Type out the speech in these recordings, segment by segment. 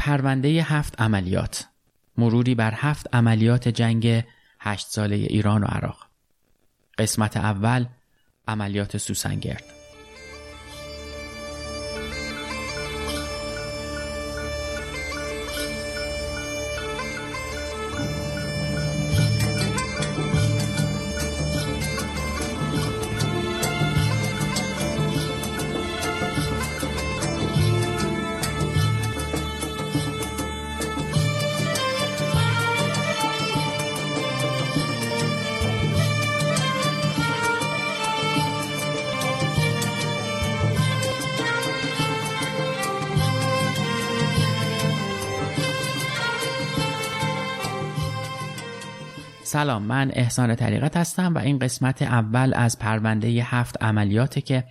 پرونده هفت عملیات. مروری بر هفت عملیات جنگ هشت ساله ایران و عراق. قسمت اول عملیات سوسنگرد. سلام من احسان طریقت هستم و این قسمت اول از پرونده هفت عملیاته که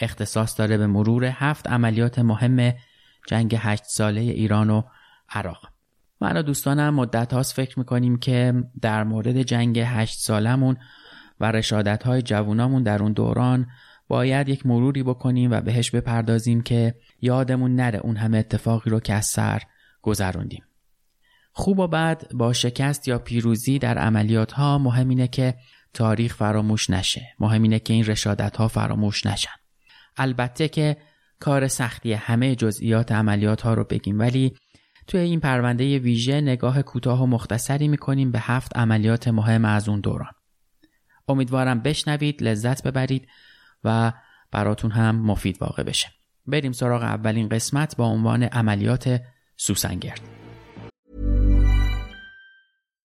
اختصاص داره به مرور هفت عملیات مهم جنگ هشت ساله ایران و عراق. من و دوستانم مدت هاست فکر می‌کنیم که در مورد جنگ هشت سالمون و رشادت های جوونامون در اون دوران باید یک مروری بکنیم و بهش بپردازیم که یادمون نره اون همه اتفاقی رو که از سر گذروندیم. خوب و بد با شکست یا پیروزی در عملیات ها مهم اینه که تاریخ فراموش نشه. مهم اینه که این رشادت ها فراموش نشن. البته که کار سختی همه جزئیات عملیات ها رو بگیم ولی توی این پرونده ویژه نگاه کوتاه و مختصری می‌کنیم به هفت عملیات مهم از اون دوران. امیدوارم بشنوید لذت ببرید و براتون هم مفید واقع بشه. بریم سراغ اولین قسمت با عنوان عملیات سوسنگرد.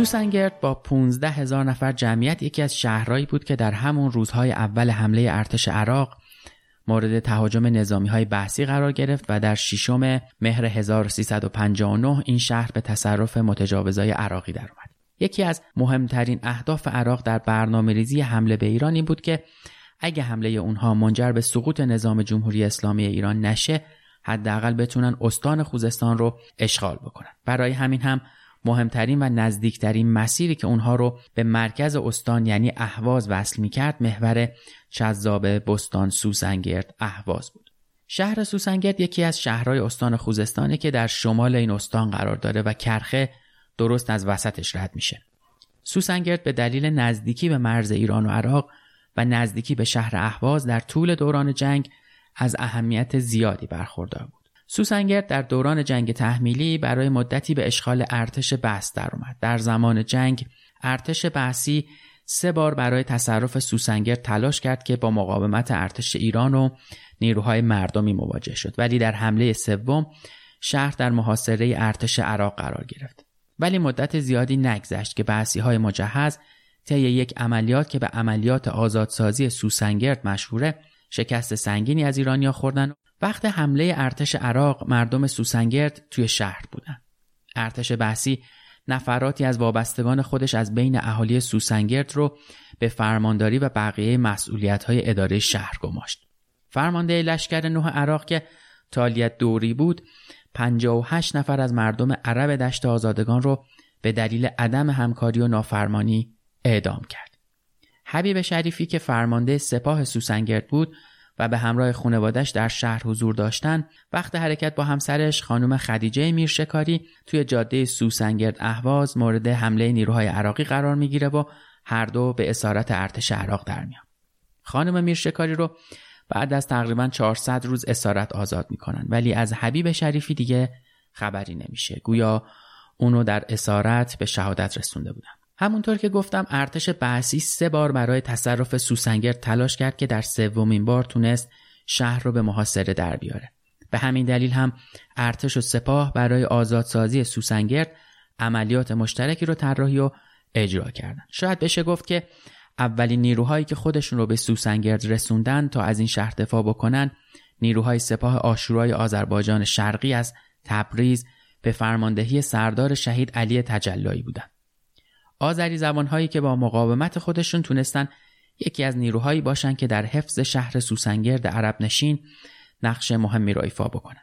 سوسنگرد با 15 هزار نفر جمعیت یکی از شهرهایی بود که در همون روزهای اول حمله ارتش عراق مورد تهاجم نظامی های بحثی قرار گرفت و در ششم مهر 1359 این شهر به تصرف متجاوزای عراقی در اومد. یکی از مهمترین اهداف عراق در برنامه ریزی حمله به ایران این بود که اگه حمله اونها منجر به سقوط نظام جمهوری اسلامی ایران نشه حداقل بتونن استان خوزستان رو اشغال بکنن برای همین هم مهمترین و نزدیکترین مسیری که اونها رو به مرکز استان یعنی اهواز وصل می‌کرد محور چذاب بستان سوسنگرد اهواز بود. شهر سوسنگرد یکی از شهرهای استان خوزستانه که در شمال این استان قرار داره و کرخه درست از وسطش رد میشه. سوسنگرد به دلیل نزدیکی به مرز ایران و عراق و نزدیکی به شهر اهواز در طول دوران جنگ از اهمیت زیادی برخوردار بود. سوسنگرد در دوران جنگ تحمیلی برای مدتی به اشغال ارتش بحث درآمد. در زمان جنگ ارتش بحثی سه بار برای تصرف سوسنگرد تلاش کرد که با مقاومت ارتش ایران و نیروهای مردمی مواجه شد ولی در حمله سوم شهر در محاصره ارتش عراق قرار گرفت ولی مدت زیادی نگذشت که بحثی های مجهز طی یک عملیات که به عملیات آزادسازی سوسنگرد مشهوره شکست سنگینی از ایرانیا خوردن وقت حمله ارتش عراق مردم سوسنگرد توی شهر بودن. ارتش بحثی نفراتی از وابستگان خودش از بین اهالی سوسنگرد رو به فرمانداری و بقیه مسئولیت های اداره شهر گماشت. فرمانده لشکر نوح عراق که تالیت دوری بود 58 نفر از مردم عرب دشت آزادگان رو به دلیل عدم همکاری و نافرمانی اعدام کرد. حبیب شریفی که فرمانده سپاه سوسنگرد بود و به همراه خانوادش در شهر حضور داشتن وقت حرکت با همسرش خانم خدیجه میرشکاری توی جاده سوسنگرد اهواز مورد حمله نیروهای عراقی قرار می‌گیره و هر دو به اسارت ارتش عراق در میان. خانم میرشکاری رو بعد از تقریبا 400 روز اسارت آزاد می‌کنن ولی از حبیب شریفی دیگه خبری نمیشه. گویا اونو در اسارت به شهادت رسونده بودن. همونطور که گفتم ارتش بعثی سه بار برای تصرف سوسنگر تلاش کرد که در سومین بار تونست شهر رو به محاصره در بیاره به همین دلیل هم ارتش و سپاه برای آزادسازی سوسنگرد عملیات مشترکی رو طراحی و اجرا کردن شاید بشه گفت که اولین نیروهایی که خودشون رو به سوسنگرد رسوندن تا از این شهر دفاع بکنن نیروهای سپاه آشورای آذربایجان شرقی از تبریز به فرماندهی سردار شهید علی تجلایی بودند. آذری زبانهایی که با مقاومت خودشون تونستن یکی از نیروهایی باشن که در حفظ شهر سوسنگرد عرب نشین نقش مهمی را ایفا بکنن.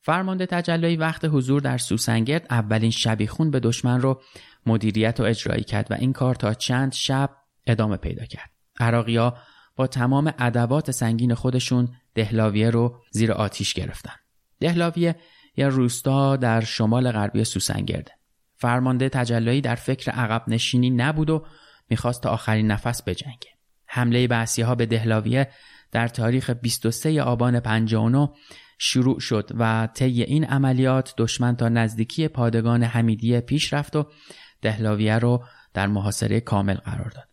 فرمانده تجلایی وقت حضور در سوسنگرد اولین شبیخون به دشمن رو مدیریت و اجرایی کرد و این کار تا چند شب ادامه پیدا کرد. عراقیا با تمام ادوات سنگین خودشون دهلاویه رو زیر آتیش گرفتن. دهلاویه یا روستا در شمال غربی سوسنگرده. فرمانده تجلایی در فکر عقب نشینی نبود و می‌خواست تا آخرین نفس بجنگه. حمله بعثی ها به دهلاویه در تاریخ 23 آبان 59 شروع شد و طی این عملیات دشمن تا نزدیکی پادگان حمیدیه پیش رفت و دهلاویه رو در محاصره کامل قرار داد.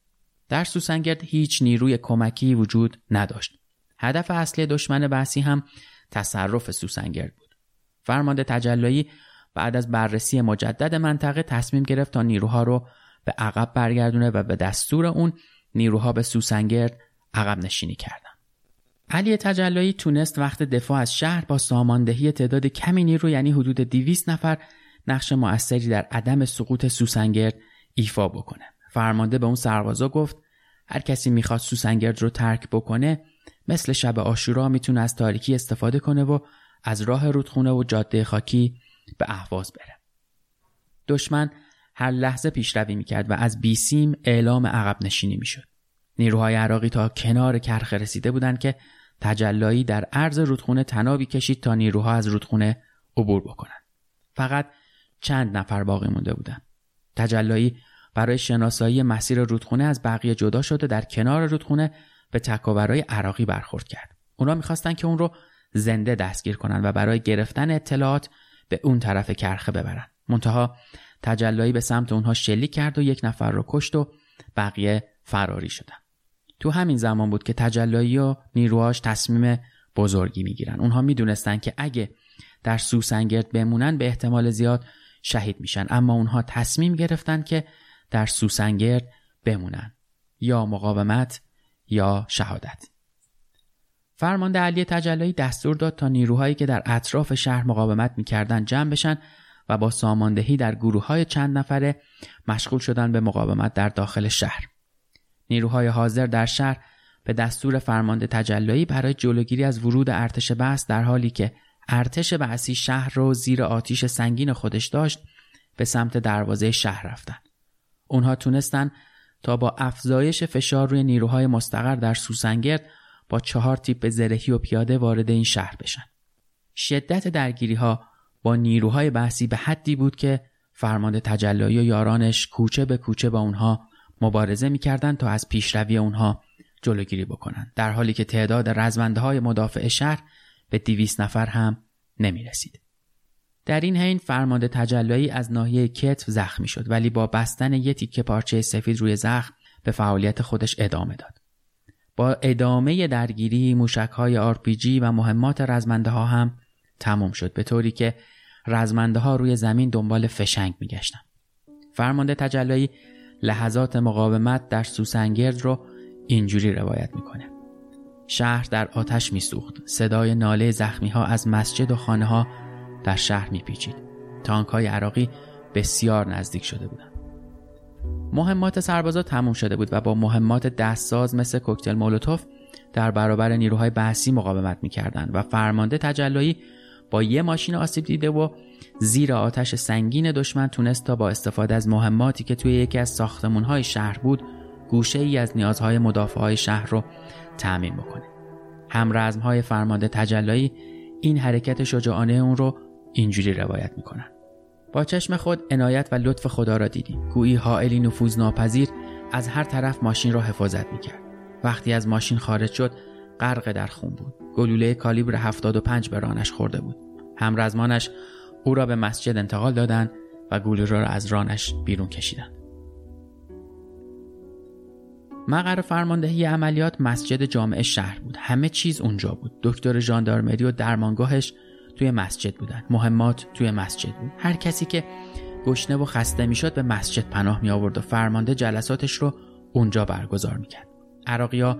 در سوسنگرد هیچ نیروی کمکی وجود نداشت. هدف اصلی دشمن بعثی هم تصرف سوسنگرد بود. فرمانده تجلایی بعد از بررسی مجدد منطقه تصمیم گرفت تا نیروها رو به عقب برگردونه و به دستور اون نیروها به سوسنگرد عقب نشینی کردن. علی تجلایی تونست وقت دفاع از شهر با ساماندهی تعداد کمی نیرو یعنی حدود 200 نفر نقش موثری در عدم سقوط سوسنگرد ایفا بکنه. فرمانده به اون سربازا گفت هر کسی می‌خواد سوسنگرد رو ترک بکنه مثل شب آشورا می‌تونه از تاریکی استفاده کنه و از راه رودخونه و جاده خاکی به اهواز بره. دشمن هر لحظه پیشروی می‌کرد و از بیسیم اعلام عقب نشینی می‌شد. نیروهای عراقی تا کنار کرخه رسیده بودند که تجلایی در عرض رودخونه تنابی کشید تا نیروها از رودخونه عبور بکنند. فقط چند نفر باقی مونده بودند. تجلایی برای شناسایی مسیر رودخونه از بقیه جدا شده در کنار رودخونه به تکاورای عراقی برخورد کرد. اونا می‌خواستن که اون رو زنده دستگیر کنن و برای گرفتن اطلاعات به اون طرف کرخه ببرن. منتها تجلایی به سمت اونها شلیک کرد و یک نفر رو کشت و بقیه فراری شدن. تو همین زمان بود که تجلایی و نیروهاش تصمیم بزرگی می‌گیرن. اونها می‌دونستن که اگه در سوسنگرد بمونن به احتمال زیاد شهید میشن اما اونها تصمیم گرفتن که در سوسنگرد بمونن یا مقاومت یا شهادت فرمانده علی تجلایی دستور داد تا نیروهایی که در اطراف شهر مقاومت می‌کردند جمع بشن و با ساماندهی در گروه های چند نفره مشغول شدن به مقاومت در داخل شهر. نیروهای حاضر در شهر به دستور فرمانده تجلایی برای جلوگیری از ورود ارتش بحث در حالی که ارتش بعثی شهر رو زیر آتیش سنگین خودش داشت به سمت دروازه شهر رفتن. اونها تونستن تا با افزایش فشار روی نیروهای مستقر در سوسنگرد با چهار تیپ زرهی و پیاده وارد این شهر بشن. شدت درگیری ها با نیروهای بحثی به حدی بود که فرمانده تجلایی و یارانش کوچه به کوچه با اونها مبارزه می‌کردند تا از پیشروی اونها جلوگیری بکنند در حالی که تعداد رزمنده های مدافع شهر به دیویس نفر هم نمی رسید. در این حین فرمانده تجلایی از ناحیه کتف زخمی شد ولی با بستن یه تیکه پارچه سفید روی زخم به فعالیت خودش ادامه داد. با ادامه درگیری موشک های RPG و مهمات رزمنده ها هم تمام شد به طوری که رزمنده ها روی زمین دنبال فشنگ میگشتن. فرمانده تجلایی لحظات مقاومت در سوسنگرد رو اینجوری روایت می‌کنه. شهر در آتش میسوخت. صدای ناله زخمی ها از مسجد و خانه ها در شهر میپیچید. تانک های عراقی بسیار نزدیک شده بودند. مهمات سربازا تموم شده بود و با مهمات دستساز مثل کوکتل مولوتوف در برابر نیروهای بحثی مقاومت می‌کردند و فرمانده تجلایی با یه ماشین آسیب دیده و زیر آتش سنگین دشمن تونست تا با استفاده از مهماتی که توی یکی از ساختمونهای شهر بود گوشه ای از نیازهای مدافع های شهر رو تعمین بکنه. هم های فرمانده تجلایی این حرکت شجاعانه اون رو اینجوری روایت می‌کنن. با چشم خود عنایت و لطف خدا را دیدیم. گویی حائلی نفوذ ناپذیر از هر طرف ماشین را حفاظت می‌کرد. وقتی از ماشین خارج شد غرق در خون بود. گلوله کالیبر 75 به رانش خورده بود. همرزمانش او را به مسجد انتقال دادند و گلوله را از رانش بیرون کشیدند. مقر فرماندهی عملیات مسجد جامعه شهر بود. همه چیز اونجا بود. دکتر ژاندارمری و درمانگاهش توی مسجد بودن. مهمات توی مسجد بود. هر کسی که گشنه و خسته می‌شد به مسجد پناه می آورد و فرمانده جلساتش رو اونجا برگزار می‌کرد. عراقیا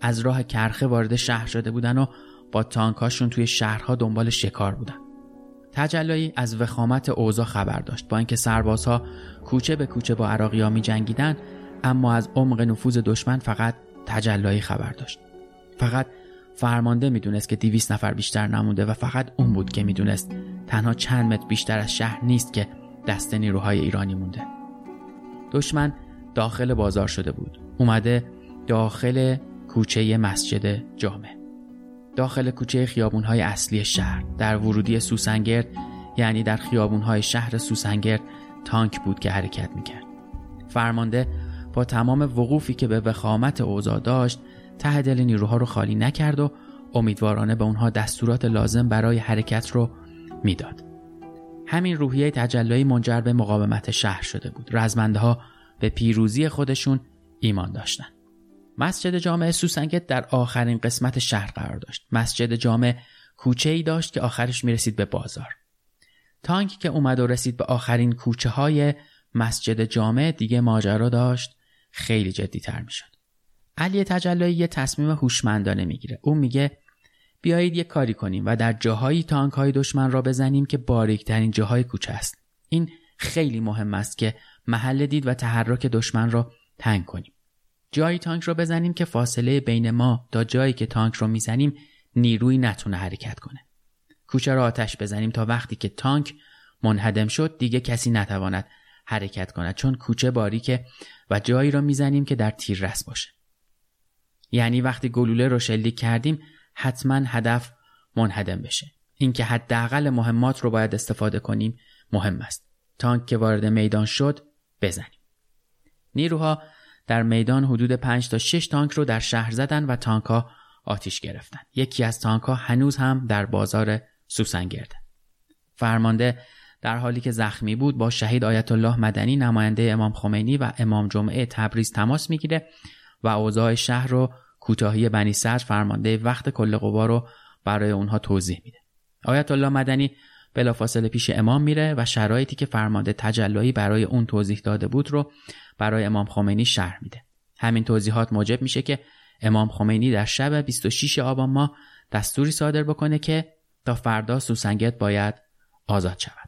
از راه کرخه وارد شهر شده بودن و با تانکاشون توی شهرها دنبال شکار بودن. تجلایی از وخامت اوضاع خبر داشت. با اینکه سربازها کوچه به کوچه با عراقیا می جنگیدن اما از عمق نفوذ دشمن فقط تجلایی خبر داشت. فقط فرمانده می‌دونست که دیویس نفر بیشتر نمونده و فقط اون بود که می‌دونست تنها چند متر بیشتر از شهر نیست که دست نیروهای ایرانی مونده. دشمن داخل بازار شده بود. اومده داخل کوچه مسجد جامع. داخل کوچه خیابونهای اصلی شهر. در ورودی سوسنگرد یعنی در خیابونهای شهر سوسنگرد تانک بود که حرکت می‌کرد. فرمانده با تمام وقوفی که به وخامت اوضاع داشت ته دل نیروها رو خالی نکرد و امیدوارانه به اونها دستورات لازم برای حرکت رو می‌داد. همین روحیه تجلایی منجر به مقاومت شهر شده بود. رزمنده ها به پیروزی خودشون ایمان داشتند. مسجد جامع سوسنگت در آخرین قسمت شهر قرار داشت. مسجد جامع کوچه ای داشت که آخرش می رسید به بازار. تانک که اومد و رسید به آخرین کوچه های مسجد جامع دیگه ماجرا داشت خیلی جدی تر می شد. علی تجلایی یه تصمیم هوشمندانه می‌گیره. اون میگه بیایید یه کاری کنیم و در جاهایی تانک های دشمن را بزنیم که باریکترین جاهای کوچه است. این خیلی مهم است که محل دید و تحرک دشمن را تنگ کنیم. جایی تانک را بزنیم که فاصله بین ما تا جایی که تانک را می‌زنیم نیروی نتونه حرکت کنه. کوچه را آتش بزنیم تا وقتی که تانک منهدم شد دیگه کسی نتواند حرکت کند چون کوچه باریکه و جایی را می‌زنیم که در تیر رس باشه. یعنی وقتی گلوله رو شلیک کردیم حتما هدف منهدم بشه. اینکه حداقل مهمات رو باید استفاده کنیم مهم است. تانک که وارد میدان شد بزنیم. نیروها در میدان حدود 5 تا 6 تانک رو در شهر زدن و تانک ها آتیش گرفتن. یکی از تانک ها هنوز هم در بازار سوسنگرده. فرمانده در حالی که زخمی بود با شهید آیت الله مدنی نماینده امام خمینی و امام جمعه تبریز تماس می‌گیره و اوضاع شهر رو کوتاهی بنی صدر فرمانده وقت کل قوا رو برای اونها توضیح میده. آیت الله مدنی بلافاصله پیش امام میره و شرایطی که فرمانده تجلایی برای اون توضیح داده بود رو برای امام خمینی شرح میده. همین توضیحات موجب میشه که امام خمینی در شب 26 آبان ماه دستوری صادر بکنه که تا فردا سوسنگت باید آزاد شود.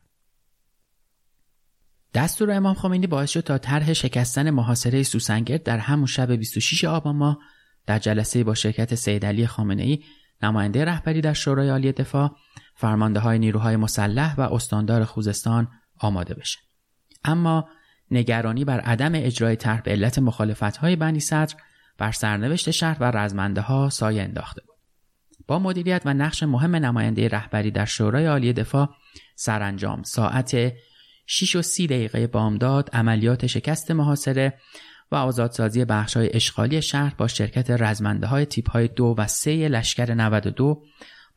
دستور امام خمینی باعث شد تا طرح شکستن محاصره سوسنگرد در همون شب 26 آبان ماه در جلسه با شرکت سید علی خامنه ای نماینده رهبری در شورای عالی دفاع فرمانده های نیروهای مسلح و استاندار خوزستان آماده بشه. اما نگرانی بر عدم اجرای طرح به علت مخالفت های بنی صدر بر سرنوشت شهر و رزمنده ها سایه انداخته بود. با مدیریت و نقش مهم نماینده رهبری در شورای عالی دفاع سرانجام ساعت 6 و 30 دقیقه بامداد عملیات شکست محاصره و آزادسازی بخش های اشغالی شهر با شرکت رزمنده های تیپ های دو و سه لشکر 92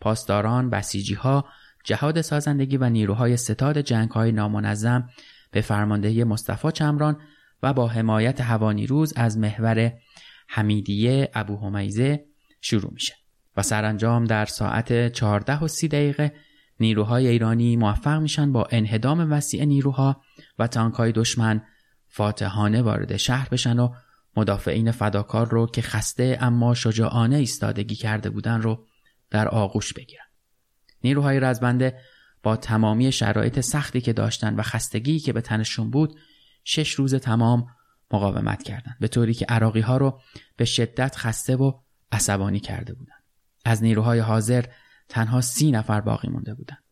پاسداران، بسیجی ها، جهاد سازندگی و نیروهای ستاد جنگ های نامنظم به فرماندهی مصطفی چمران و با حمایت هوانیروز از محور حمیدیه ابو شروع میشه. و سرانجام در ساعت 14 و 30 دقیقه نیروهای ایرانی موفق میشن با انهدام وسیع نیروها و تانکهای دشمن فاتحانه وارد شهر بشن و مدافعین فداکار رو که خسته اما شجاعانه ایستادگی کرده بودن رو در آغوش بگیرن. نیروهای رزبنده با تمامی شرایط سختی که داشتن و خستگی که به تنشون بود شش روز تمام مقاومت کردند به طوری که عراقی ها رو به شدت خسته و عصبانی کرده بودند از نیروهای حاضر تنها سی نفر باقی مونده بودند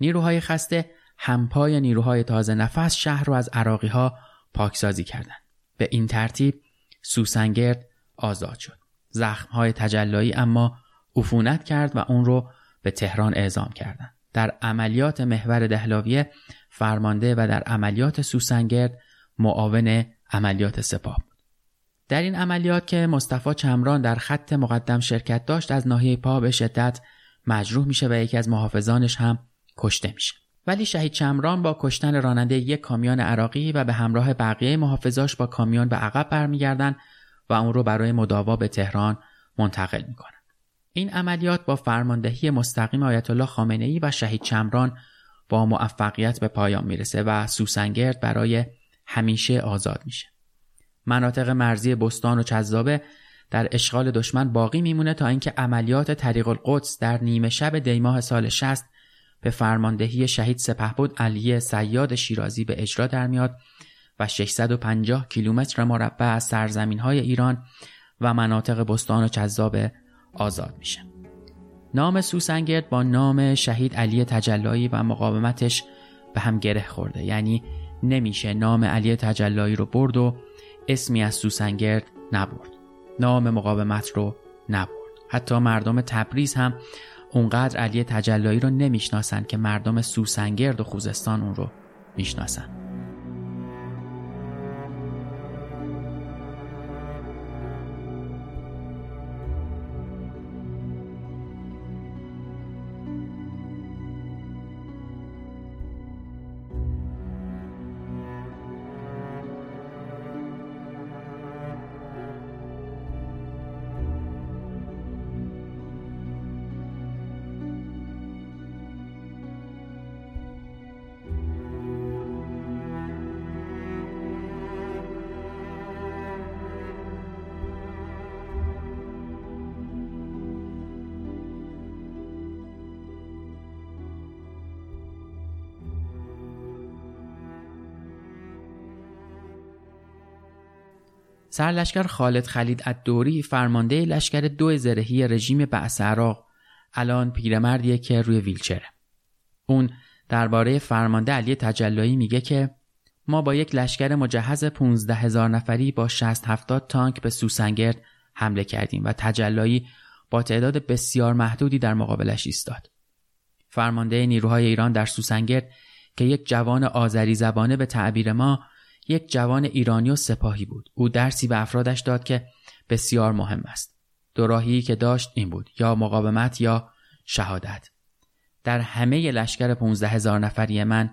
نیروهای خسته همپای نیروهای تازه نفس شهر رو از عراقی ها پاکسازی کردند به این ترتیب سوسنگرد آزاد شد. زخمهای تجلایی اما عفونت کرد و اون رو به تهران اعزام کردند در عملیات محور دهلاویه فرمانده و در عملیات سوسنگرد معاون عملیات سپاه بود. در این عملیات که مصطفی چمران در خط مقدم شرکت داشت از ناحیه پا به شدت مجروح میشه و یکی از محافظانش هم کشته میشه ولی شهید چمران با کشتن راننده یک کامیون عراقی و به همراه بقیه محافظاش با کامیون به عقب برمیگردن و اون رو برای مداوا به تهران منتقل می‌کنن این عملیات با فرماندهی مستقیم آیت الله خامنه ای و شهید چمران با موفقیت به پایان می‌رسه و سوسنگرد برای همیشه آزاد میشه. مناطق مرزی بستان و چذابه در اشغال دشمن باقی میمونه تا اینکه عملیات طریق القدس در نیمه شب دیماه سال 60 به فرماندهی شهید سپهبد علی سیاد شیرازی به اجرا در میاد و 650 کیلومتر مربع از سرزمین های ایران و مناطق بستان و چذاب آزاد میشه. نام سوسنگرد با نام شهید علی تجلایی و مقاومتش به هم گره خورده یعنی نمیشه نام علی تجلایی رو برد و اسمی از سوسنگرد نبرد نام مقاومت رو نبرد. حتی مردم تبریز هم اونقدر علی تجلایی رو نمی‌شناسن که مردم سوسنگرد و خوزستان اون رو می‌شناسن. سرلشکر خالد خلید الدوری فرمانده لشکر دو زرهی رژیم بعث عراق الان پیرمردیه که روی ویلچره اون درباره فرمانده علی تجلایی میگه که ما با یک لشکر مجهز 15 هزار نفری با 60 70 تانک به سوسنگرد حمله کردیم و تجلایی با تعداد بسیار محدودی در مقابلش ایستاد. فرمانده نیروهای ایران در سوسنگرد که یک جوان آذری زبانه به تعبیر ما یک جوان ایرانی و سپاهی بود. او درسی به افرادش داد که بسیار مهم است. دوراهی که داشت این بود یا مقاومت یا شهادت. در همه لشکر 15 هزار نفری من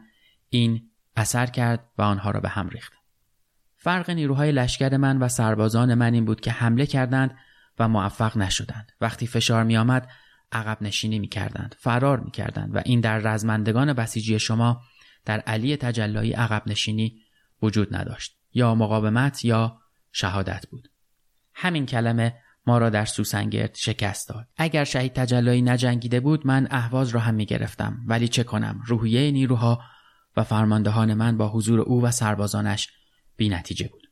این اثر کرد و آنها را به هم ریخت. فرق نیروهای لشکر من و سربازان من این بود که حمله کردند و موفق نشدند. وقتی فشار می آمد عقب نشینی می کردند فرار می کردند و این در رزمندگان بسیجی شما در علی تجلایی عقب نشینی وجود نداشت یا مقاومت یا شهادت بود. همین کلمه ما را در سوسنگرد شکست داد. اگر شهید تجلایی نجنگیده بود من اهواز را هم می گرفتم ولی چه کنم؟ روحیه نیروها و فرماندهان من با حضور او و سربازانش بی نتیجه بود.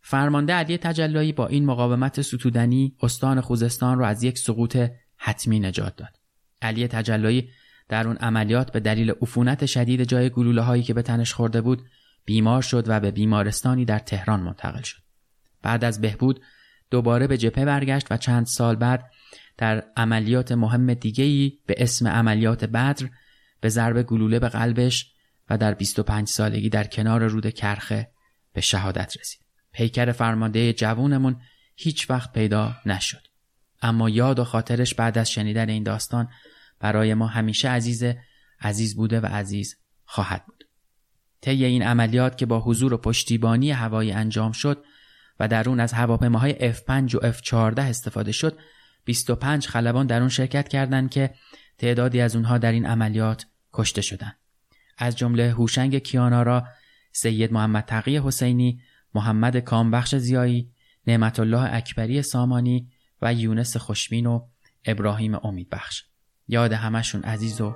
فرمانده علی تجلایی با این مقاومت ستودنی استان خوزستان را از یک سقوط حتمی نجات داد. علی تجلایی در اون عملیات به دلیل عفونت شدید جای گلوله هایی که به تنش خورده بود بیمار شد و به بیمارستانی در تهران منتقل شد. بعد از بهبود دوباره به جپه برگشت و چند سال بعد در عملیات مهم دیگهی به اسم عملیات بدر به ضرب گلوله به قلبش و در 25 سالگی در کنار رود کرخه به شهادت رسید. پیکر فرمانده جوونمون هیچ وقت پیدا نشد. اما یاد و خاطرش بعد از شنیدن این داستان برای ما همیشه عزیز عزیز بوده و عزیز خواهد بود. طی این عملیات که با حضور و پشتیبانی هوایی انجام شد و در اون از هواپیماهای F5 و F14 استفاده شد 25 خلبان در اون شرکت کردند که تعدادی از اونها در این عملیات کشته شدند. از جمله هوشنگ کیانارا سید محمد تقی حسینی محمد کامبخش زیایی نعمت الله اکبری سامانی و یونس خوشبین و ابراهیم امیدبخش. یاد همشون عزیز و